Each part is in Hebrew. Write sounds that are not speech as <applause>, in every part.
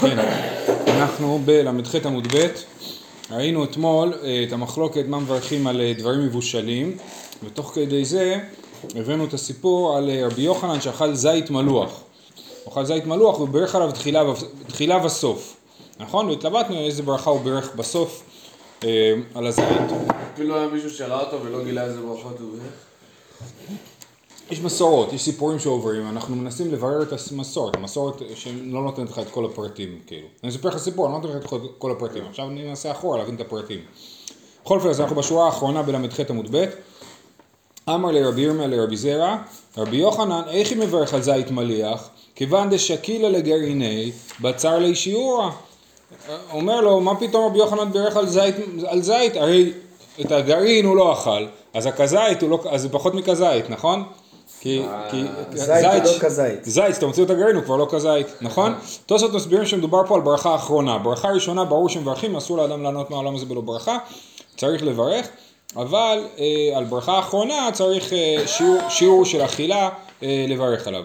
כן, אנחנו בל"ח עמוד ב', ראינו אתמול אה, את המחלוקת מה מברכים על אה, דברים מבושלים, ותוך כדי זה הבאנו את הסיפור על אה, רבי יוחנן שאכל זית מלוח. הוא אכל זית מלוח ובירך עליו תחילה, תחילה וסוף, נכון? והתלבטנו איזה ברכה הוא בירך בסוף על הזית. אפילו היה מישהו שראה אותו ולא גילה איזה ברכות הוא בירך? יש מסורות, יש סיפורים שעוברים, אנחנו מנסים לברר את המסורת, המסורת שלא נותנת לך את כל הפרטים, כאילו. אני אספר לך סיפור, אני לא נותן לך את כל הפרטים, עכשיו אני אנסה אחורה להבין את הפרטים. בכל אופן, אז אנחנו בשורה האחרונה בל"ח עמוד ב', אמר לרבי ירמיה לרבי זרע, רבי יוחנן, איך היא מברך על זית מליח? כיוון דשקילה לגרעיני, בצר לי שיעורה. אומר לו, מה פתאום רבי יוחנן בירך על זית, על זית? הרי את הגרעין הוא לא אכל, אז הכזית הוא לא, אז זה פחות מכזית, נכון? כי, כי זית הוא לא כזית. זית, כשאתה מוציא את הגרעין הוא כבר לא כזית, נכון? תוספות מסבירים שמדובר פה על ברכה אחרונה. ברכה ראשונה ברור שמברכים, אסור לאדם לענות מהעולם הזה בלא ברכה, צריך לברך, אבל אה, על ברכה אחרונה צריך אה, שיעור, שיעור של אכילה אה, לברך עליו.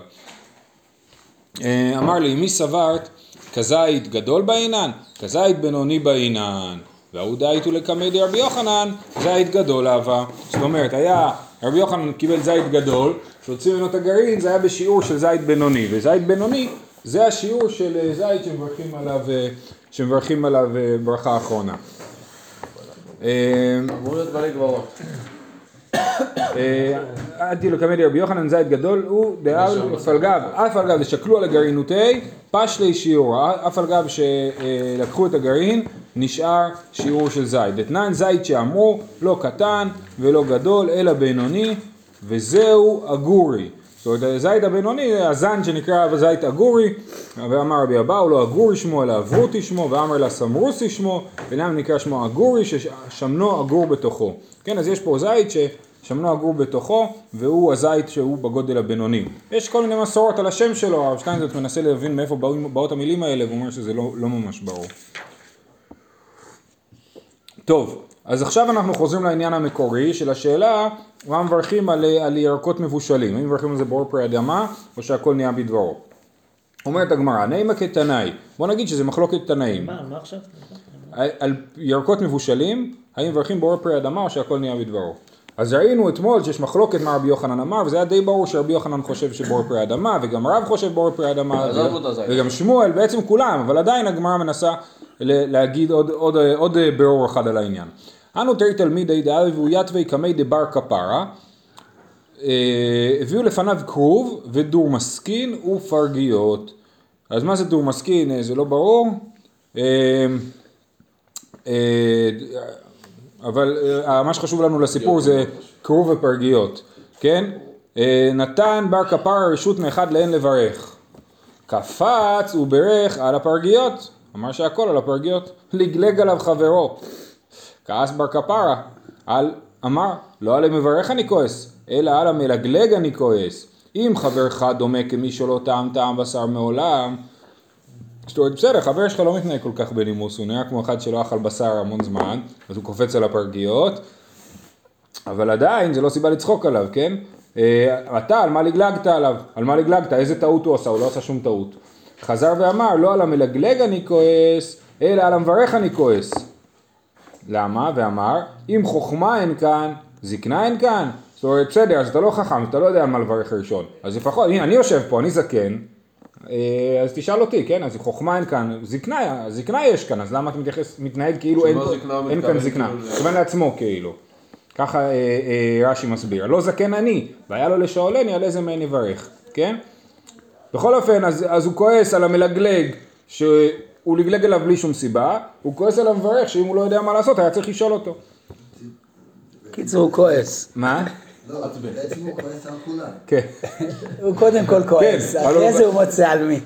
אה, אמר לי, מי סברת כזית גדול בעינן? כזית בינוני בעינן. וההוא דאית הוא לקמי דרבי יוחנן, זית גדול אהבה. זאת אומרת, היה, רבי יוחנן קיבל זית גדול, שהוציאו ממנו את הגרעין, זה היה בשיעור של זית בינוני, וזית בינוני זה השיעור של אה, זית שמברכים עליו, אה, שמברכים עליו אה, ברכה אחרונה. אמור להיות בעלי גברות. עדתי לקמדי רבי יוחנן זית גדול הוא דאב אף על גב, אף על גב דשקלו על הגרעינותי פשלי שיעור, אף על גב שלקחו את הגרעין נשאר שיעור של זית. דתנן זית שאמרו לא קטן ולא גדול אלא בינוני וזהו אגורי. זאת אומרת הזית הבינוני הזן שנקרא זית אגורי ואמר רבי אבאו לא אגורי שמו אלא אברותי שמו ואמר לה סמרוסי שמו ולמה נקרא שמו אגורי ששמנו אגור בתוכו. כן אז יש פה זית ששמנו אגור בתוכו והוא הזית שהוא בגודל הבינוני. יש כל מיני מסורות על השם שלו, הרב שטיינזרט מנסה להבין מאיפה באות המילים האלה והוא אומר שזה לא, לא ממש ברור. טוב, אז עכשיו אנחנו חוזרים לעניין המקורי של השאלה מה מברכים על, על ירקות מבושלים, אם מברכים על זה באור פרי אדמה או שהכל נהיה בדברו. אומרת הגמרא, נעימה כתנאי, בוא נגיד שזה מחלוקת תנאים. מה, מה עכשיו? על, על ירקות מבושלים, האם מברכים באור פרי אדמה או שהכל נהיה בדברו. אז ראינו אתמול שיש מחלוקת מה רבי יוחנן אמר, וזה היה די ברור שרבי יוחנן חושב שבור פרי אדמה, וגם רב חושב בור פרי אדמה, וגם שמואל, בעצם כולם, אבל עדיין הגמרא מנסה להגיד עוד, עוד, עוד, עוד בירור אחד על העניין. אנו תרי תלמידי דאבי והוא יתווי קמי דבר כפרה אה, הביאו לפניו כרוב ודור מסכין ופרגיות. אז מה זה דור מסכין? אה, זה לא ברור. אה, אבל מה שחשוב לנו לסיפור זה כרוב ופרגיות, כן? נתן בר כפרה רשות מאחד לאין לברך. קפץ וברך על הפרגיות, אמר שהכל על הפרגיות, לגלג עליו חברו. כעס בר כפרה, על אמר, לא על המברך אני כועס, אלא על המלגלג אני כועס. אם חברך דומה כמי שלא טעם טעם בשר מעולם, זאת אומרת, בסדר, חבר שלך לא מתנהג כל כך בנימוס, הוא נראה כמו אחד שלא אכל בשר המון זמן, אז הוא קופץ על הפרגיות, אבל עדיין זה לא סיבה לצחוק עליו, כן? אה, אתה, על מה לגלגת עליו? על מה לגלגת? איזה טעות הוא עשה? הוא לא עשה שום טעות. חזר ואמר, לא על המלגלג אני כועס, אלא על המברך אני כועס. למה? ואמר, אם חוכמה אין כאן, זקנה אין כאן. זאת אומרת, בסדר, אז אתה לא חכם, אתה לא יודע מה לברך ראשון. אז לפחות, הנה, אני יושב פה, אני זקן, אה, אז תשאל אותי, כן? אז חוכמה אין כאן, זקנה, זקנה יש כאן, אז למה אתה מתייחס, מתנהג כאילו אין, אין כאן זקנה? מתכוון לעצמו כאילו. ככה אה, אה, רש"י מסביר. לא זקן אני, והיה לו לשאולני על איזה מהן יברך, כן? בכל אופן, אז, אז הוא כועס על המלגלג, ש... הוא לגלג אליו בלי שום סיבה, הוא כועס על המברך שאם הוא לא יודע מה לעשות היה צריך לשאול אותו. קיצור הוא כועס. מה? לא, בעצם הוא כועס על כולם. כן. הוא קודם כל כועס, כן, אחרי זה הוא מוצא על מי.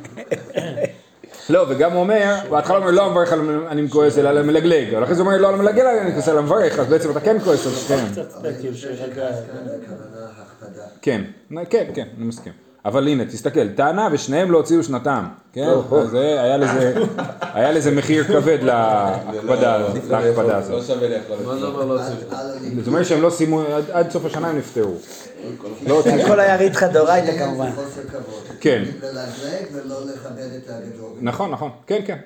לא, וגם הוא אומר, בהתחלה הוא אומר לא המברך אני כועס אלא על המלגלג, אבל אחרי זה הוא אומר לא על המלגלג אני כועס על המברך, אז בעצם אתה כן כועס על שתיהם. כן, כן, כן, אני מסכים. אבל הנה, תסתכל, טענה ושניהם לא הוציאו שנתם, כן? אז זה, היה לזה, היה לזה מחיר כבד להקפדה להקפדה לא הזאת. שווה לי החלטה. מה זה אומר לא עושים? זאת אומרת שהם לא סיימו, עד- סוף השנה הם נפטרו. לא הוציאו הכל היה ריתחא דאורייתא זה כמובן. כן. ללגלג ולא לכבד את הגדול. נכון, נכון, כן, כן.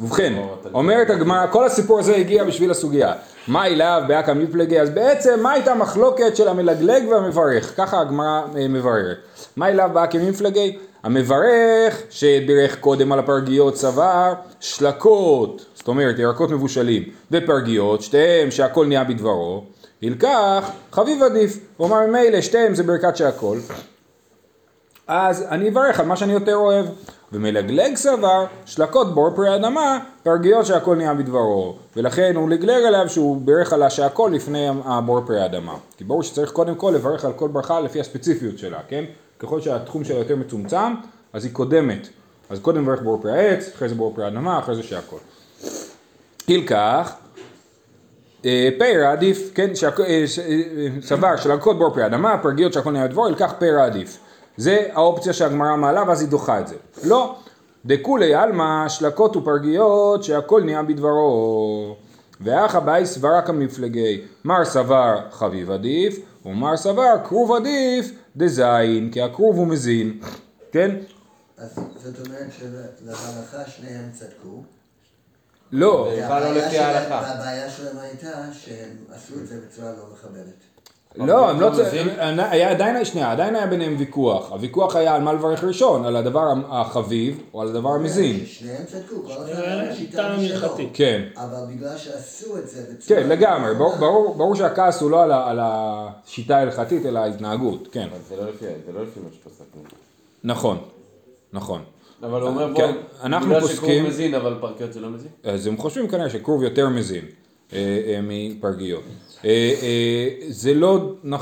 ובכן, אומרת הגמרא, כל הסיפור הזה הגיע בשביל הסוגיה. מה אליו באקא מפלגי? אז בעצם מה הייתה המחלוקת של המלגלג והמברך? ככה הגמרא אה, מבררת. מה אליו באקא מפלגי? המברך שבירך קודם על הפרגיות סבר שלקות, זאת אומרת ירקות מבושלים, ופרגיות, שתיהם שהכל נהיה בדברו, ילקח חביב עדיף. הוא אמר ממילא שתיהם זה ברכת שהכל. אז אני אברך על מה שאני יותר אוהב. ומלגלג סבר, שלקות בור פרי אדמה, פרגיות שהכל נהיה בדברו. ולכן הוא לגלג עליו שהוא בירך עליה שהכל לפני הבור פרי אדמה. כי ברור שצריך קודם כל לברך על כל ברכה לפי הספציפיות שלה, כן? ככל שהתחום שלה יותר מצומצם, אז היא קודמת. אז קודם מברך בור פרי העץ, אחרי זה בור פרי אדמה, אחרי זה שהכל. ילקח, אה, פר עדיף, כן, אה, אה, סבר שלקות בור פרי אדמה, פרגיות שהכל נהיה בדבור, ילקח פר עדיף. זה האופציה שהגמרא מעלה ואז היא דוחה את זה. לא, דכולי עלמא שלקות ופרגיות שהכל נהיה בדברו. ואחא באי סברה כמפלגי, מר סבר חביב עדיף, ומר סבר כרוב עדיף דזין, כי הכרוב הוא מזין, כן? אז זאת אומרת שלהלכה שניהם צדקו. לא, לא. והבעיה שלהם הייתה שהם עשו את זה בצורה לא מכבדת. לא, הם לא צריכים? היה עדיין, שנייה, עדיין היה ביניהם ויכוח. הוויכוח היה על מה לברך ראשון, על הדבר החביב או על הדבר המזין. שניהם צדקו, כל אחד היה שיטה משלו. הלכתי. כן, אבל בגלל שעשו את זה בצורה... כן, לגמרי, לא ברור, שהכעס הוא לא על, השיטה ההלכתית, אלא ההתנהגות, כן, אבל זה לא לפי זה לא לפי מה שפסקנו. נכון, נכון. אבל הוא אומר כן, פה, אנחנו בגלל פוסקים- שכרוב מזין אבל פרקיות זה לא מזין? אז הם חושבים כנראה שכרוב יותר מזין אה, אה, מפרגיות. אה, אה, זה לא, אה,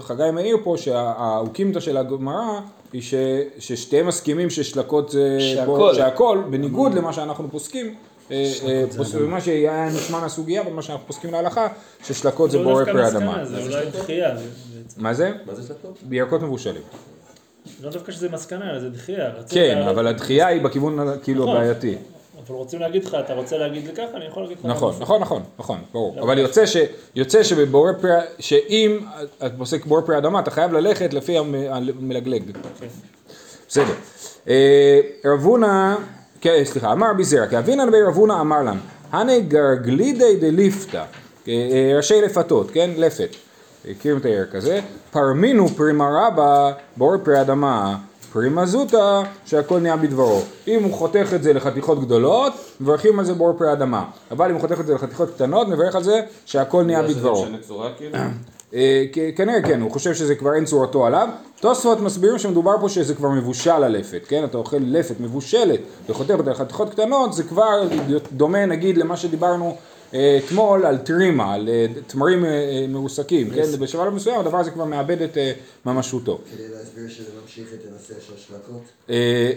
חגי מעיר פה שהאוקימתא של הגמרא היא ש, ששתיהם מסכימים ששלקות זה... שהכל. שהכל, בניגוד למה שאנחנו פוסקים. פוס- מה שהיה נשמע מהסוגיה ומה שאנחנו פוסקים להלכה, ששלקות זה לא בורא פרי אדמה. זה אולי דחייה. בעצם. מה זה? מה זה שלקות? בירקות מבושלים. לא דווקא שזה מסקנה, אלא זה דחייה. כן, אבל הדחייה היא בכיוון כאילו נכון. הבעייתי. אבל רוצים להגיד לך, אתה רוצה להגיד לי ככה, אני יכול להגיד לך. נכון, נכון, נכון, נכון, ברור. לא. אבל יוצא ש- יוצא שבבורא פרי, שאם את פוסק בורא פרי אדמה, אתה חייב ללכת לפי המ- המלגלג. כן. בסדר. אה, רב הונא, כן, סליחה, אמר רבי זרע, כי אבינן בי רב הונא אמר לן, הנה גרגלידי דליפתא, אה, אה, ראשי לפתות, כן, לפת, מכירים את הירק הזה, פרמינו פרימה רבה בורא פרי אדמה, פרימה זוטה, שהכל נהיה בדברו. אם הוא חותך את זה לחתיכות גדולות, מברכים על זה בורא פרי אדמה. אבל אם הוא חותך את זה לחתיכות קטנות, מברך על זה שהכל נהיה בדברו. כאילו? <clears throat> אה, כנראה כן, הוא חושב שזה כבר אין צורתו עליו. תוספות מסבירים שמדובר פה שזה כבר מבושל הלפת, כן? אתה אוכל לפת מבושלת וחותך אותה לחתיכות קטנות, זה כבר דומה נגיד למה שדיברנו אתמול על טרימה, על אה, תמרים אה, אה, מרוסקים, כן? בשלב מסוים הדבר הזה כבר מאבד את אה, ממשותו. כדי להסביר שזה ממשיך את הנושא של שלקות. אה,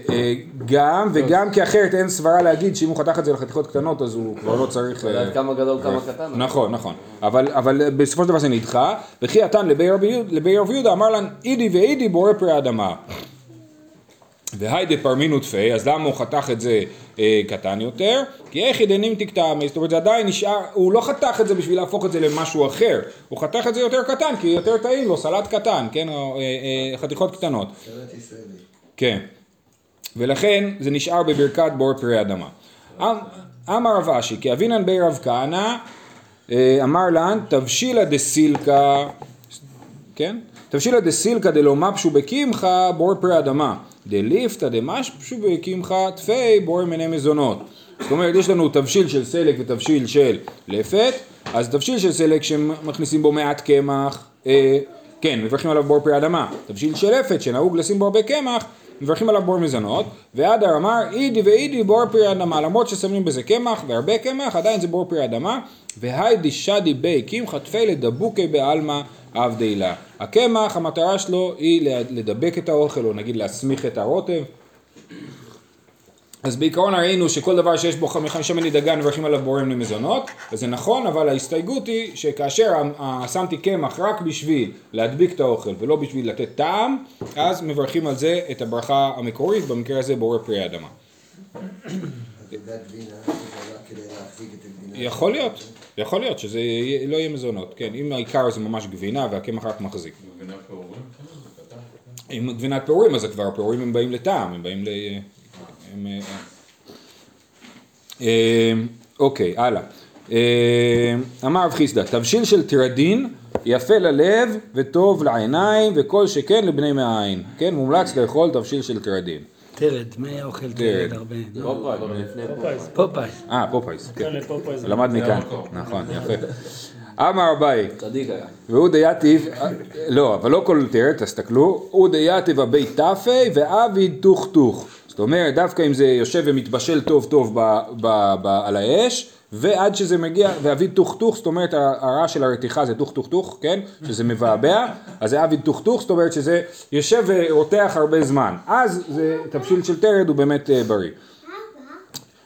אה, גם, וגם כי אחרת אין סברה להגיד שאם הוא חתך את זה לחתיכות קטנות אז הוא כבר לא צריך... אה, כמה גדול כמה קטן. נכון, נכון. אבל, בסופו של דבר זה נדחה, וכי התן לבי רבי יהודה- לבי רבי יהודה אמר לן אידי ואידי בורא פרי אדמה. והיידה פרמינו תפי, אז למה הוא חתך את זה אה, קטן יותר? כי איך ידנים תקטעמי, זאת אומרת זה עדיין נשאר, הוא לא חתך את זה בשביל להפוך את זה למשהו אחר, הוא חתך את זה יותר קטן כי יותר טעים לו, סלט קטן, כן, אה, אה, חתיכות קטנות. ישראלי. כן. ולכן זה נשאר בברכת בור פרי אדמה. אמ- אמר רב אשי, כי אבינן בי רב כהנא, אה, אמר לן, תבשילה דסילקה, כן? תבשילה דסילקה דלא מפשו בקמחא בור פרי אדמה, דליפתא דמשפשו בקמחא תפי בור מיני מזונות. זאת אומרת, יש לנו תבשיל של סלק ותבשיל של לפת, אז תבשיל של סלק שמכניסים בו מעט קמח, אה, כן, מברכים עליו בור פרי אדמה. תבשיל של לפת שנהוג לשים בו הרבה קמח, מברכים עליו בור מזונות, ואדר אמר אידי ואידי בור פרי אדמה, למרות ששמים בזה קמח והרבה קמח, עדיין זה בור פרי אדמה, והיידי שדי בי קמחא תפי לדבוקי בעלמא עבדי לה. הקמח, המטרה שלו היא לדבק את האוכל, או נגיד להסמיך את הרוטב. אז בעיקרון ראינו שכל דבר שיש בו מחמישה מיני דגן מברכים עליו בורם למזונות, וזה נכון, אבל ההסתייגות היא שכאשר ה- ה- שמתי קמח רק בשביל להדביק את האוכל ולא בשביל לתת טעם, אז מברכים על זה את הברכה המקורית, במקרה הזה בורא פרי הגבינה. <coughs> יכול להיות, יכול להיות שזה לא יהיה מזונות, כן, אם העיקר זה ממש גבינה והקמח רק מחזיק. גבינה פירורים? כן. אם גבינת פירורים אז כבר הפירורים הם באים לטעם, הם באים ל... הם... אה, אה, אוקיי, הלאה. אה, אמר רב חיסדא, תבשיל של טרדין יפה ללב וטוב לעיניים וכל שכן לבני מעיים. כן, מומלץ לאכול תבשיל של תרדין. תרד, מי היה אוכל תרד. תרד הרבה? פופאי, אבל לפני Popeyes. פופאי. אה, Popeyes, כן. כן. למד מכאן. נכון, יפה. אמר אביי. והוא דיתיב, לא, אבל לא כל תראה, תסתכלו, הוא דיתיב אבי תפי ועביד תוך תוך. זאת אומרת, דווקא אם זה יושב ומתבשל טוב טוב ב, ב, ב, על האש, ועד שזה מגיע, ועביד תוך תוך, זאת אומרת הרעש של הרתיחה זה תוך תוך תוך, כן? שזה מבעבע, אז זה אביד טוך טוך, זאת אומרת שזה יושב ורותח הרבה זמן. אז זה תבשיל של תרד הוא באמת אה, בריא.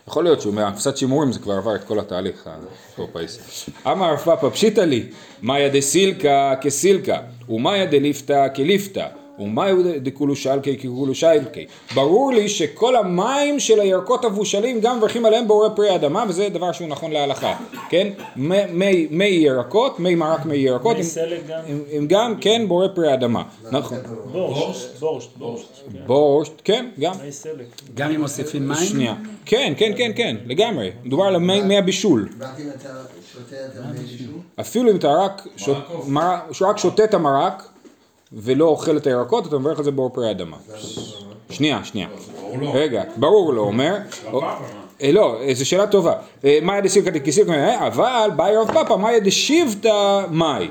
יכול להיות שהוא מהקפסת שימורים זה כבר עבר את כל התהליך, הפופאיס. אמר רב פאפא פשיטא לי, מאיה דסילקה כסילקה, ומאיה דליפתא כליפתא, ומאיה דקולושלקי כקולושלקי. ברור לי שכל המים של הירקות המבושלים גם מברכים עליהם בורא פרי אדמה, וזה דבר שהוא נכון להלכה, כן? מי, מי, מי ירקות, מי מרק מי ירקות, מי הם- סלק גם. הם, הם גם כן בורא פרי אדמה. נכון. בורשט, בורשט, בורשט. כן. בורשט, כן, גם. מי סלק. גם אם מוסיפים מים? שנייה. כן, כן, כן, כן, לגמרי. מדובר על מי הבישול. אפילו אם אתה רק שותה את המרק ולא אוכל את הירקות, אתה מברך על זה באור פרי אדמה. שנייה, שנייה. לו. רגע, ברור לא אומר. לא אה, לא, אה, זו שאלה טובה. מאי דסיבתא דקיסיבתא, אבל באי רב פאפא, מאי דשיבתא מאי.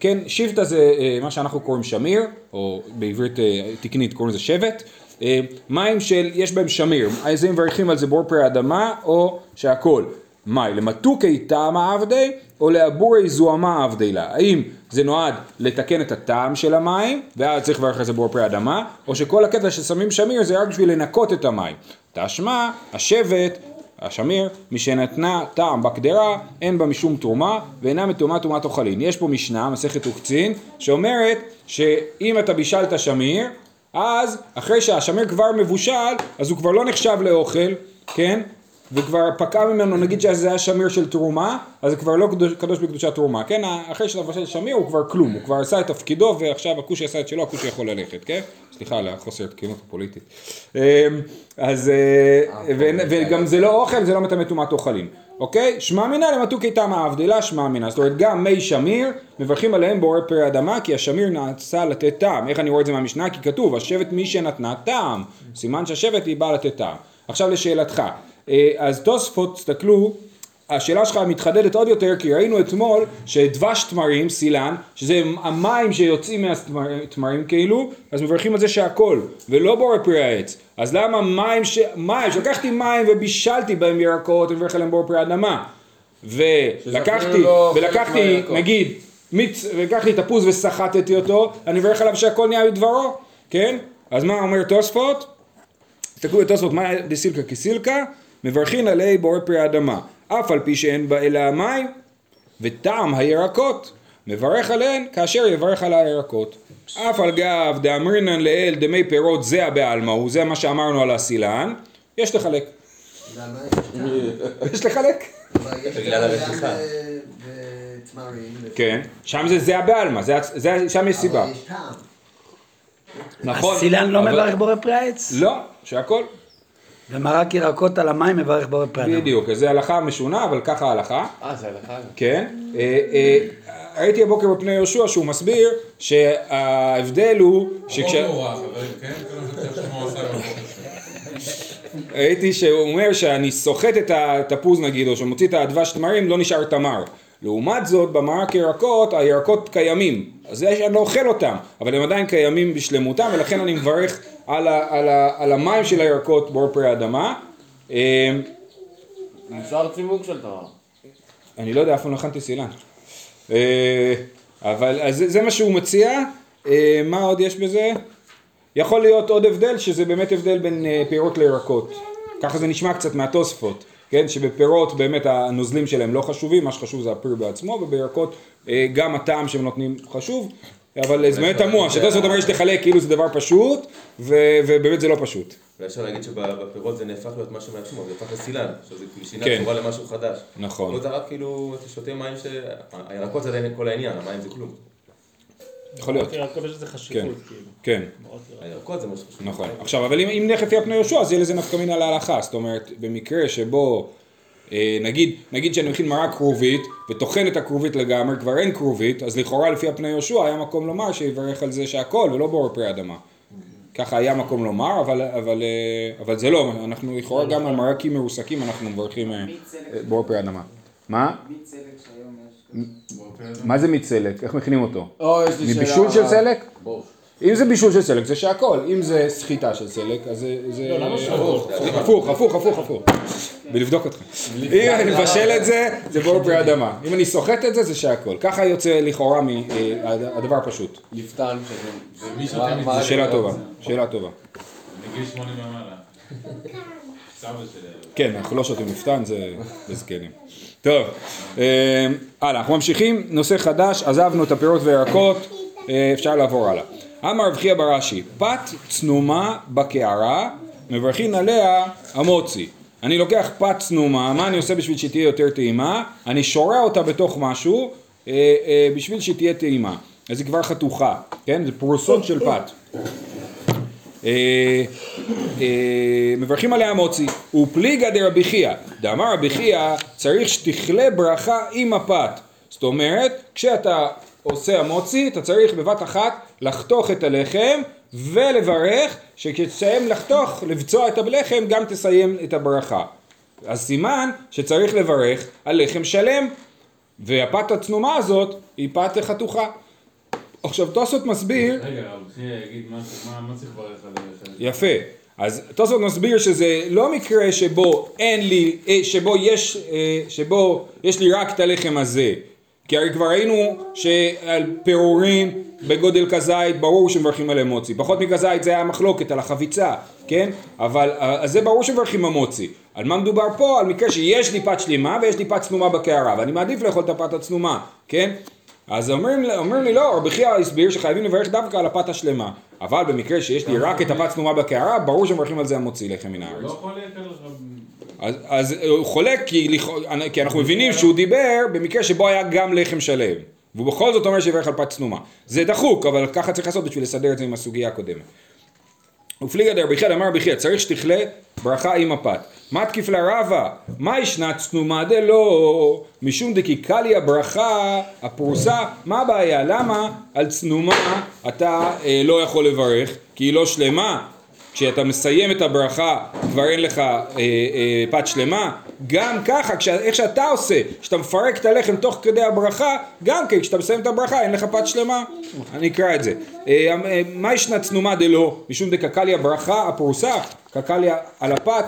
כן, שיבתא זה אה, מה שאנחנו קוראים שמיר, או בעברית תקנית קוראים לזה שבט. מים של, יש בהם שמיר, אז הם מברכים על זה בור פרי אדמה, או שהכל. מאי, למתוקי טעמא עבדי, או לעבורי זוהמה עבדי לה. האם זה נועד לתקן את הטעם של המים, ואז צריך לברך על זה בור פרי אדמה, או שכל הקטע ששמים שמיר זה רק בשביל לנקות את המים. תשמע, השבט, השמיר, משנתנה טעם בקדרה, אין בה משום תרומה, ואינה מטומאה טומאת אוכלין. יש פה משנה, מסכת וקצין, שאומרת שאם אתה בישלת שמיר, אז אחרי שהשמיר כבר מבושל, אז הוא כבר לא נחשב לאוכל, כן? וכבר פקע ממנו, נגיד שזה היה שמיר של תרומה, אז זה כבר לא קדוש, קדוש בקדושת תרומה, כן? אחרי שאתה מבשל שמיר הוא כבר כלום, הוא כבר עשה את תפקידו ועכשיו הכושי עשה את שלו, הכושי יכול ללכת, כן? סליחה על החוסר תקינות הפוליטית. אמ, אז, אה, ו- וגם זה לא אוכל, זה לא מטמא טומאת אוכלים, אוקיי? שמע מינה למתוקי תמא עבדילה שמע מינה, זאת אומרת גם מי שמיר, מברכים עליהם בורא פרי אדמה, כי השמיר נעשה לתת טעם. איך אני רואה את זה מהמשנה? כי כתוב, השבט מי שנתנה טעם, סימן שהשבט היא באה לתת טעם. עכשיו לשאלתך, אה, אז תוספות, תסתכלו, השאלה שלך מתחדדת עוד יותר כי ראינו אתמול שדבש תמרים, סילן, שזה המים שיוצאים מהתמרים כאילו, אז מברכים על זה שהכל, ולא בורא פרי העץ. אז למה מים ש... מים, שלקחתי מים ובישלתי בהם ירקות, אני מברך עליהם בורא פרי אדמה. ולקחתי, לא ולקחתי. נגיד, מיץ, ולקחתי תפוז וסחטתי אותו, אני מברך עליו שהכל נהיה בדברו, כן? אז מה אומר תוספות? תסתכלו בתוספות, מה דסילקה כסילקה? מברכין עלי בורא פרי האדמה. אף על פי שאין בה אלא המים וטעם הירקות. מברך עליהן כאשר יברך על הירקות. אף על גב דאמרינן לאל דמי פירות זה הבעלמא הוא, זה מה שאמרנו על הסילן, יש לחלק. יש לחלק. בגלל בתמרים. כן, שם זה זה הבעלמא, זה- זה- שם יש סיבה. נכון. הסילן לא מברך בורא פרי העץ? לא, שהכל. ומרק ירקות על המים מברך בורא פרי אדם. בדיוק, זה הלכה משונה, אבל ככה ההלכה. אה, זה הלכה. כן, אה, אה, ראיתי הבוקר בפני יהושע שהוא מסביר שההבדל הוא שכש... לא נורא, חברים, כן? היום. ראיתי שהוא אומר שאני סוחט את התפוז נגיד, או שמוציא את הדבש תמרים, לא נשאר תמר. לעומת זאת, במרק ירקות, הירקות קיימים. אז זה שאני לא אוכל אותם, אבל הם עדיין קיימים בשלמותם, ולכן אני מברך על, ה, על, ה, על המים של הירקות בור פרי האדמה. אה, מוסר צימוק של תמר. אני לא יודע, אף פעם לא הכנתי סילן. אה, אבל אז זה, זה מה שהוא מציע, אה, מה עוד יש בזה? יכול להיות עוד הבדל, שזה באמת הבדל בין אה, פירות לירקות. ככה זה נשמע קצת מהתוספות, כן? שבפירות באמת הנוזלים שלהם לא חשובים, מה שחשוב זה הפרי בעצמו, ובירקות אה, גם הטעם שהם נותנים חשוב, אבל זה באמת תמוה, שתוספות אומר שתחלק כאילו זה דבר פשוט, ובאמת זה לא פשוט. ואפשר להגיד שבפירות זה נהפך להיות משהו מעצמו, זה הפך לסילן, שזה כאילו שינה כן. צורה למשהו חדש. נכון. פה אתה רק כאילו, אתה שותה מים ש... הירקות זה עדיין כל העניין, המים זה כלום. יכול להיות, הכל יש לזה כן, חשיבות, כאילו. כן. מאוד נראה. הירקות זה מה שחשוב. נכון. עכשיו, אבל אם, אם נלך לפי הפני יהושע, אז יהיה לזה נפקא מינה להלכה. זאת אומרת, במקרה שבו, אה, נגיד, נגיד שאני מכין מרק כרובית, וטוחן את הכרובית לגמרי, כבר אין כרובית, אז לכאורה לפי הפני יהושע היה מקום לומר שיברך על זה שהכל, ולא בור פרי אדמה. ככה היה מקום לומר, אבל, אבל, אה, אבל זה לא, אנחנו לכאורה גם על מרקים מרוסקים אנחנו מברכים אה, אה, בור פרי אדמה. מה? מה זה מצלק? איך מכינים אותו? או, יש לי שאלה. מבישול של סלק? אם זה בישול של סלק זה שהכל, אם זה סחיטה של סלק אז זה... לא? הפוך, הפוך, הפוך, הפוך. ולבדוק אותך. אם אני מבשל את זה, זה בור פרי אדמה. אם אני סוחט את זה, זה שהכל. ככה יוצא לכאורה מהדבר הפשוט. לפתן שזה... שאלה טובה, שאלה טובה. מגיל 80 ומעלה. <laughs> כן, אנחנו לא שותים מפתן, זה זקנים. טוב, אה, הלאה, אנחנו ממשיכים, נושא חדש, עזבנו את הפירות והירקות, אה, אפשר לעבור הלאה. אמר רב חייא ברש"י, פת צנומה בקערה, מברכין עליה המוצי. אני לוקח פת צנומה, מה אני עושה בשביל שתהיה יותר טעימה? אני שורה אותה בתוך משהו אה, אה, בשביל שתהיה טעימה. אז היא כבר חתוכה, כן? זה פרוסות של פת. אה, אה, מברכים עליה מוצי, ופליגה דרבי חייא, דאמר רבי חייא צריך שתכלה ברכה עם הפת, זאת אומרת כשאתה עושה המוצי אתה צריך בבת אחת לחתוך את הלחם ולברך שכשתסיים לחתוך, לבצוע את הלחם גם תסיים את הברכה. אז סימן שצריך לברך על לחם שלם. והפת הצנומה הזאת היא פת חתוכה עכשיו תוספות מסביר רגע, רב יגיד משהו, מה- צריך לברך על? יפה. אז תוספות מסביר שזה לא מקרה שבו אין לי, אה, שבו יש, אה, שבו יש לי רק את הלחם הזה. כי הרי כבר ראינו שעל פירורים בגודל כזית ברור שמברכים עליהם מוצי. פחות מכזית זה היה מחלוקת על החביצה, כן? אבל אה, אז זה ברור שמברכים המוצי. על מה מדובר פה? על מקרה שיש לי פת שלמה ויש לי פת צנומה בקערה ואני מעדיף לאכול את הפת הצנומה, כן? אז אומרים, אומרים לי לא, רבי חייא הסביר שחייבים לברך דווקא על הפת השלמה. אבל במקרה שיש לי רק את הפת צנומה בקערה, ברור שמברכים על זה המוציא לחם מן לא הארץ. רב... אז, אז הוא חולק כי, כי אנחנו מבינים שהוא דיבר במקרה שבו היה גם לחם שלם. והוא בכל זאת אומר שיברך על פת צנומה. זה דחוק, אבל ככה צריך לעשות בשביל לסדר את זה עם הסוגיה הקודמת. ופליגה דרבי חייא אמר רבי חייא צריך שתכלה ברכה עם הפת. מה תקיף לה רבה? מה ישנה צנומה דלא משום דקי קליה ברכה הפרוסה מה הבעיה? למה על צנומה אתה אה, לא יכול לברך? כי היא לא שלמה כשאתה מסיים את הברכה כבר אין לך אה, אה, פת שלמה גם ככה, כשה, איך שאתה עושה, כשאתה מפרק את הלחם תוך כדי הברכה גם כן, כשאתה מסיים את הברכה אין לך פת שלמה. אני אקרא את זה. אה, אה, מה ישנה צנומה דלא? משום דקקליה ברכה הפרוסה קקליה על הפת,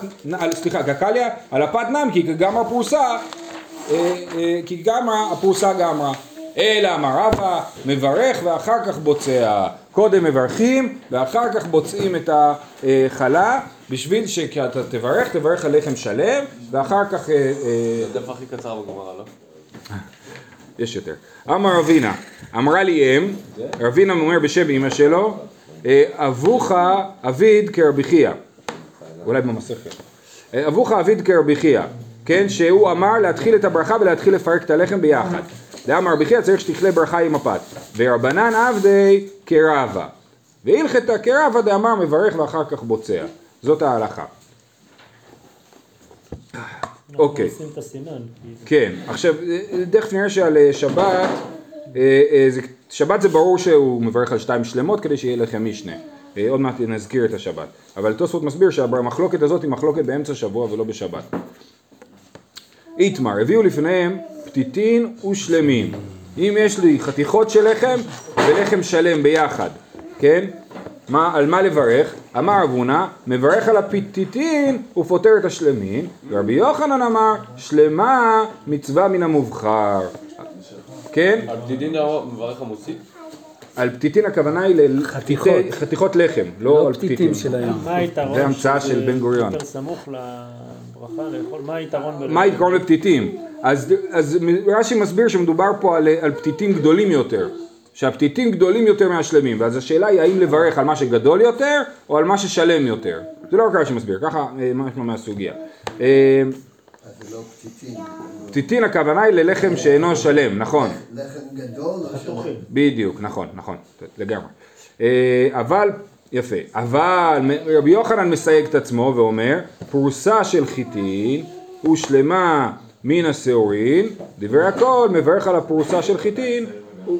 סליחה, קקליה על הפת נם כי כגמר פרוסה אה, אה, כי גמרה הפרוסה גמרה אלא אמר רבא מברך ואחר כך בוצע קודם מברכים ואחר כך בוצעים את החלה בשביל שכשאתה תברך תברך על לחם שלם ואחר כך אה, אה, זה הדף הכי קצר בגמרא, לא? יש יותר. אמר רבינה, אמרה לי אם, רבינה אומר בשם אמא שלו, אה, אבוך אביד כרבי חייא, אולי במסכת, אה, אבוך אביד כרבי חייא, כן, שהוא אמר להתחיל את הברכה ולהתחיל לפרק את הלחם ביחד. דאמר רבי חייא צריך שתכלה ברכה עם הפת, ורבנן עבדי כרבה, והלכתה כרבה דאמר מברך ואחר כך בוצע, זאת ההלכה. אוקיי. הסימן. כי- כן, עכשיו תכף נראה שעל אה, שבת, אה, אה, שבת זה ברור שהוא מברך על שתיים שלמות כדי שיהיה לכם משנה, עוד מעט נזכיר את השבת, אבל תוספות מסביר שהמחלוקת הזאת היא מחלוקת באמצע שבוע ולא בשבת. איתמר, הביאו לפניהם פתיתין ושלמים, אם יש לי חתיכות של לחם ולחם שלם ביחד, כן? מה, על מה לברך? אמר רב הונא, מברך על הפתיתין ופוטר את השלמין, ורבי יוחנן אמר, שלמה מצווה מן המובחר. כן? על דאמר מברך המוציא? על פתיתין הכוונה היא חתיכות. לחתיכות חתיכות לחם, לא לא על. מה היתרון? זה המצאה של בן גוריון. מה היתרון בלאכול? אז, אז רש"י מסביר שמדובר פה על, על פתיתים גדולים יותר. שהפתיתים גדולים יותר מהשלמים, ואז השאלה היא האם לברך על מה שגדול יותר או על מה ששלם יותר. זה לא רק רש"י מסביר, ככה אה, ממש מהסוגיה. אה, לא. פתיתין הכוונה היא ללחם שאינו שלם, נכון. לחם גדול לא שלם. בדיוק, נכון, נכון, לגמרי. אה, אבל, יפה, אבל רבי יוחנן מסייג את עצמו ואומר, פרוסה של חיטין ושלמה מן השעורין, דברי הכל מברך על הפרוסה של חיטין הוא-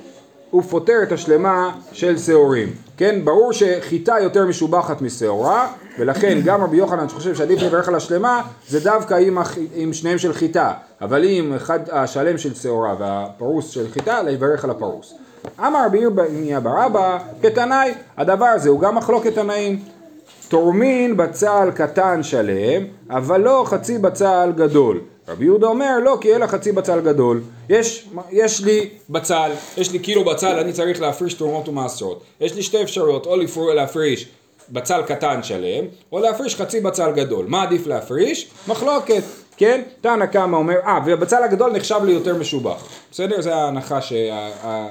הוא פותר את השלמה של שעורים. כן, ברור שחיטה יותר משובחת משעורה, ולכן גם רבי יוחנן שחושב שעדיף לברך על השלמה, זה דווקא עם, הח- עם שניהם של חיטה, אבל אם אחד השלם של שעורה והפרוס של חיטה, לברך על הפרוס. אמר רבי ירמיה בר אבא, כתנאי, הדבר הזה הוא גם מחלוקת תנאים. תורמין בצל קטן שלם, אבל לא חצי בצל גדול. רבי יהודה אומר, לא, כי אלא חצי בצל גדול. יש, יש לי בצל, יש לי קילו בצל, אני צריך להפריש תרומות ומעשרות. יש לי שתי אפשרויות, או לפר- להפריש בצל קטן שלם, או להפריש חצי בצל גדול. מה עדיף להפריש? מחלוקת, כן? תנא קמא אומר, אה, והבצל הגדול נחשב לי יותר משובח. בסדר? זה ההנחה שה-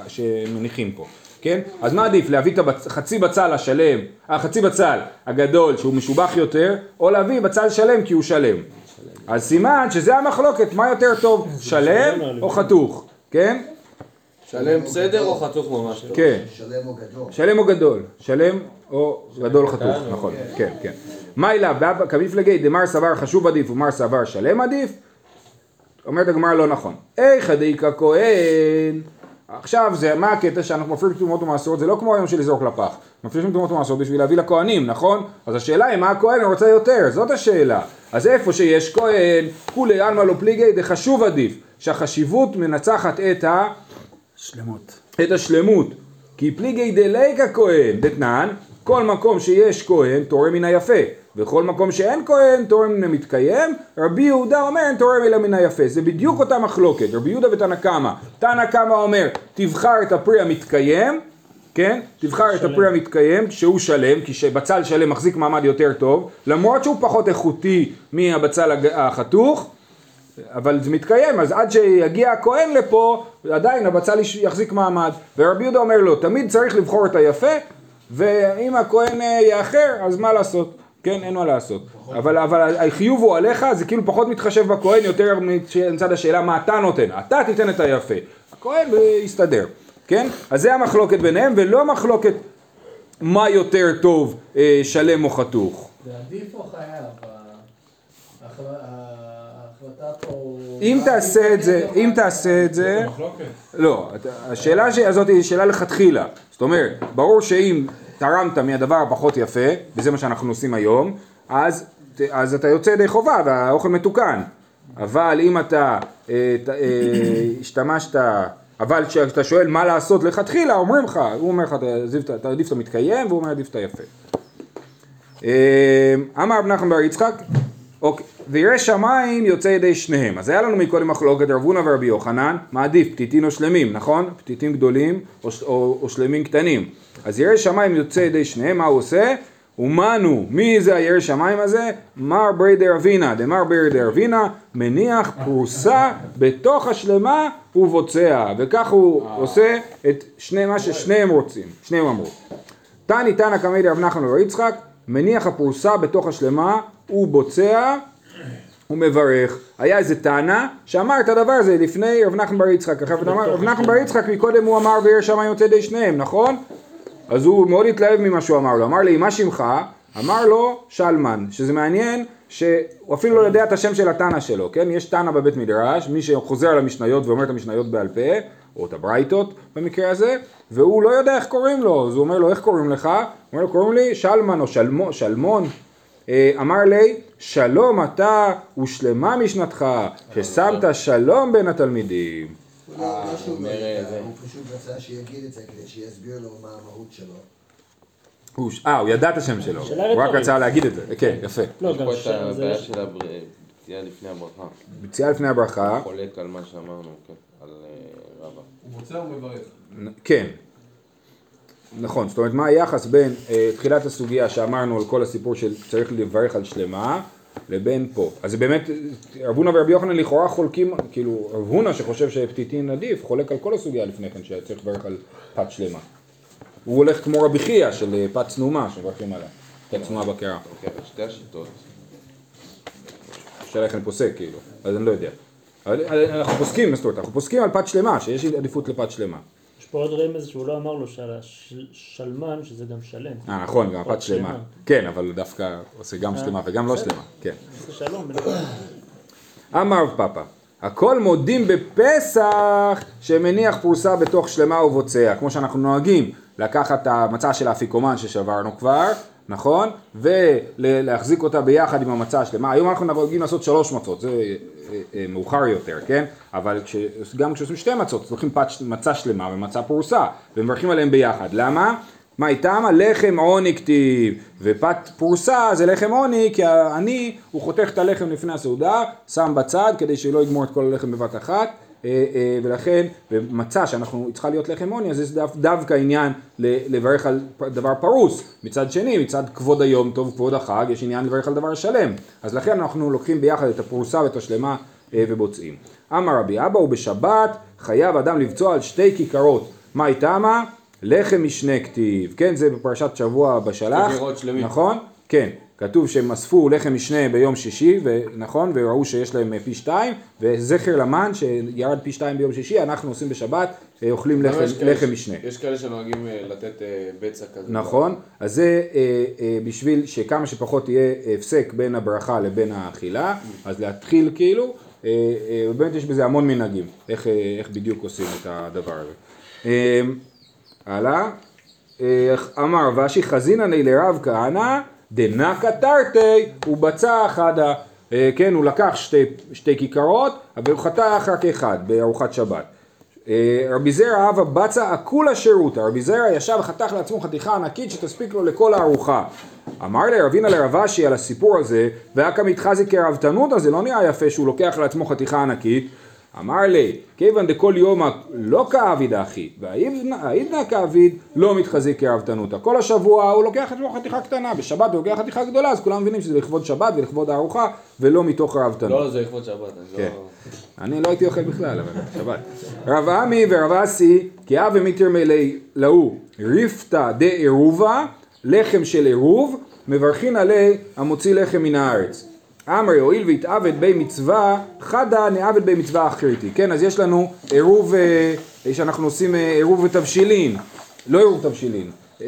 שמניחים פה. כן? אז מה עדיף, להביא את הבצ... חצי בצל השלם, החצי בצל הגדול שהוא משובח יותר, או להביא בצל שלם כי הוא שלם. אז סימן שזה המחלוקת, מה יותר טוב, שלם או חתוך, כן? שלם בסדר או חתוך ממש? כן. שלם או גדול. שלם או גדול? שלם או גדול חתוך, נכון, כן, כן. מה אליו, כמפלגי דמר סבר חשוב עדיף ומר סבר שלם עדיף? אומרת הגמרא לא נכון. איכא דאיכא כהן עכשיו זה, מה הקטע שאנחנו מפרישים תרומות ומעשרות, זה לא כמו היום של לזרוק לפח. מפרישים תרומות ומעשרות בשביל להביא לכהנים, נכון? אז השאלה היא מה הכהן רוצה יותר, זאת השאלה. אז איפה שיש כהן, כולי עלמא לא פליגי דחשוב עדיף, שהחשיבות מנצחת את ה... שלמות. את השלמות. כי פליגי דליקה כהן, דתנן, כל מקום שיש כהן תורם מן היפה, וכל מקום שאין כהן תורם מן המתקיים, רבי יהודה אומר אין תורם אלא מן היפה. זה בדיוק אותה מחלוקת, רבי יהודה ותנא קמא. תנא קמא אומר תבחר את הפרי המתקיים, כן? תבחר את הפרי המתקיים שהוא שלם, כי שבצל שלם מחזיק מעמד יותר טוב, למרות שהוא פחות איכותי מהבצל החתוך, אבל זה מתקיים, אז עד שיגיע הכהן לפה, עדיין הבצל יחזיק מעמד. ורבי יהודה אומר לו, תמיד צריך לבחור את היפה, ואם הכהן אה, יאחר, אז מה לעשות? כן, אין מה לעשות. אבל, אבל החיוב הוא עליך, זה כאילו פחות מתחשב בכהן, יותר מצד השאלה מה אתה נותן. אתה תיתן את היפה. הכהן אה, יסתדר, כן? אז זה המחלוקת ביניהם, ולא מחלוקת מה יותר טוב, אה, שלם או חתוך. זה עדיף או חייב? אם תעשה את זה, אם תעשה את זה. לא, השאלה הזאת היא שאלה לכתחילה. זאת אומרת, ברור שאם תרמת מהדבר הפחות יפה, וזה מה שאנחנו עושים היום, אז, אתה יוצא ידי חובה והאוכל מתוקן. אבל אם אתה אה, אה, השתמשת, אבל כשאתה שואל מה לעשות לכתחילה, אומרים לך, הוא אומר לך, תעדיף את- המתקיים, והוא אומר עדיף את היפה. אה, אמר רב נחמן בר יצחק, אוקיי, וירא שמיים יוצא ידי שניהם. אז היה לנו מקודם מחלוקת רב הונא ורבי יוחנן, מה עדיף, פתיתין או שלמים, נכון? פתיתים גדולים או, או, או שלמים קטנים. אז ירא שמיים יוצא ידי שניהם, מה הוא עושה? ומנו, מי זה הירא שמיים הזה? מר ברי דרבינה, דמר ברי דרבינה, מניח פרוסה בתוך השלמה ובוצע, וכך הוא עושה את שני מה ששניהם רוצים, שניהם אמרו. תני תנא קמי דרב נחמן בר יצחק, מניח הפרוסה בתוך השלמה, הוא בוצע ומברך. היה איזה טענה שאמר את הדבר הזה לפני רב נחמן בר יצחק. עכשיו רב נחמן בר יצחק מקודם הוא אמר וירא שמיים יוצא די שניהם, נכון? אז הוא מאוד התלהב ממה שהוא אמר לו. אמר לי, מה שמך? אמר לו שלמן, שזה מעניין שהוא אפילו לא יודע את השם של התנא שלו, כן? יש תנא בבית מדרש, מי שחוזר על המשניות ואומר את המשניות בעל פה, או את הברייתות במקרה הזה, והוא לא יודע איך קוראים לו, אז הוא אומר לו, איך קוראים לך? הוא אומר לו, קוראים לי שלמן או שלמו, שלמון. אה, אמר לי, שלום אתה ושלמה משנתך, ששמת שלום בין התלמידים. הוא לא- שהוא לא אומר, יודע, זה- הוא פשוט רצה שיגיד את זה כדי שיסביר לו מה המהות שלו. אה, הוא ידע את השם שלו, הוא רק. רצה להגיד את זה, כן, יפה. לא, יש גם פה את. הבעיה של הפציעה לפני הברכה. ביציאה לפני הברכה, חולק על מה שאמרנו, כן, על אה, רבא. הוא רוצה ומברך. כן. נכון, זאת אומרת מה היחס בין אה, תחילת הסוגיה שאמרנו על כל הסיפור של צריך לברך על שלמה לבין פה. אז זה באמת, רב הונא ורבי יוחנן לכאורה חולקים, כאילו רב הונא שחושב שפתיתין עדיף, חולק על כל הסוגיה לפני כן שצריך לברך על פת שלמה. הוא הולך כמו רבי חייא של אה, פת צנומה שמברכים עליה, פת צנומה בקערה. אוקיי, שתי השיטות. השאלה איך אני פוסק כאילו, אז אני לא יודע. אה, אנחנו פוסקים, זאת אומרת, אנחנו פוסקים על פת שלמה, שיש עדיפות לפת שלמה. יש פה עוד רמז שהוא לא אמר לו שעל השלמן, שזה גם שלם. אה נכון, גם פת פת שלמה. כן, אבל דווקא עושה גם שלמה וגם לא שלמה, כן. שלום. אמר רב פאפא, הכל מודים בפסח שמניח פרוסה בתוך שלמה ובוצע, כמו שאנחנו נוהגים לקחת את המצה של האפיקומן ששברנו כבר, נכון? ולהחזיק אותה ביחד עם המצה השלמה. היום אנחנו נוהגים לעשות שלוש מצות, זה אה, אה, מאוחר יותר, כן? אבל כש, גם כשעושים שתי מצות, לוקחים מצה שלמה ומצה פרוסה, ומברכים עליהם ביחד. למה? מה איתם? לחם עוני כתיב, ופת פרוסה זה לחם עוני, כי העני הוא חותך את הלחם לפני הסעודה, שם בצד כדי שלא יגמור את כל הלחם בבת אחת, אה, אה, ולכן, ומצה שאנחנו, צריכה להיות לחם עוני, אז זה דו, דווקא עניין לברך על דבר פרוס. מצד שני, מצד כבוד היום, טוב כבוד החג, יש עניין לברך על דבר שלם. אז לכן אנחנו לוקחים ביחד את הפרוסה ואת השלמה אה, ובוצעים. אמר רבי אבא, ובשבת חייב אדם לבצוע על שתי כיכרות. מה איתמה? לחם משנה כתיב, כן זה בפרשת שבוע בשלח. נכון? כן, כתוב שהם אספו לחם משנה ביום שישי, ונכון, וראו שיש להם אה, פי שתיים, וזכר למן שירד פי שתיים ביום שישי, אנחנו עושים בשבת, אה, אוכלים לחם, כאלה לחם ש- משנה. יש כאלה שנוהגים אה, לתת בצע כזה. נכון, אז זה בשביל שכמה שפחות יהיה הפסק בין הברכה לבין האכילה, אז להתחיל כאילו, ובאמת יש בזה המון מנהגים, איך, איך בדיוק עושים את הדבר הזה. אה, הלאה, אה, אמר ואשי חזינני לרב כהנא דנקא תרתי ובצע חדה, אה, כן הוא לקח שתי, שתי כיכרות אבל הוא חתך רק אחד בארוחת שבת. אה, רבי זרע אהבה בצע אקולה שירותא, רבי זרע ישב וחתך לעצמו חתיכה ענקית שתספיק לו לכל הארוחה. אמר לי רבינה לרב אשי על הסיפור הזה, ואכא מתחזי כרבתנותא, זה לא נראה יפה שהוא לוקח לעצמו חתיכה ענקית. אמר לי, כיוון דכל יומא לא כאביד אחי, והאידנא כאביד לא מתחזיק כרבתנותא. כל השבוע הוא לוקח לעצמו חתיכה קטנה, בשבת הוא לוקח חתיכה גדולה, אז כולם מבינים שזה לכבוד שבת ולכבוד הארוחה, ולא מתוך רבתנות. לא, זה לכבוד שבת. אני כן. לא... אני לא הייתי אוכל בכלל, אבל שבת. רב עמי ורב אסי, כי אבי מיתר מלי להו, ריפתא דעירובה, לחם של עירוב, מברכין עלי המוציא לחם מן הארץ. אמרי, הואיל והתעבד בי מצווה, חדא נעבד בי מצווה אחריתי. כן, אז יש לנו עירוב, אה, שאנחנו עושים אה, עירוב ותבשילין, לא עירוב תבשילין. אה,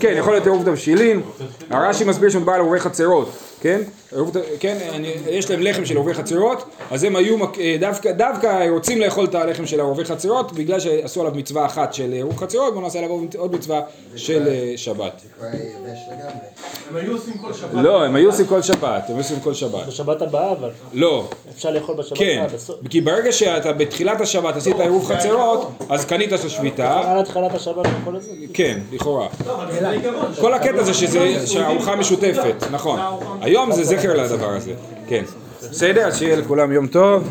כן, יכול להיות עירוב תבשילין. הרש"י מסביר שמדובר על עירובי חצרות, כן? כן, אני, יש להם לחם של עירובי חצרות, אז הם היו אה, דווקא, דווקא רוצים לאכול את הלחם של עירובי חצרות, בגלל שעשו עליו מצווה אחת של עירוב חצרות, בואו נעשה עליו עוד מצווה של אה, שבת. הם היו עושים כל שבת. לא, הם היו עושים כל שבת, הם היו עושים כל שבת. בשבת הבאה אבל. לא, אפשר לאכול בשבת כן, הבאה. כי ברגע שאתה בתחילת השבת עשית עירוב חצרות, אז קנית את השביתה, על התחלת השבת את זה? כן, לכאורה. כל הקטע זה שזה, שהארוחה משותפת, נכון. היום זה זכר לדבר הזה, כן. בסדר, שיהיה לכולם יום טוב.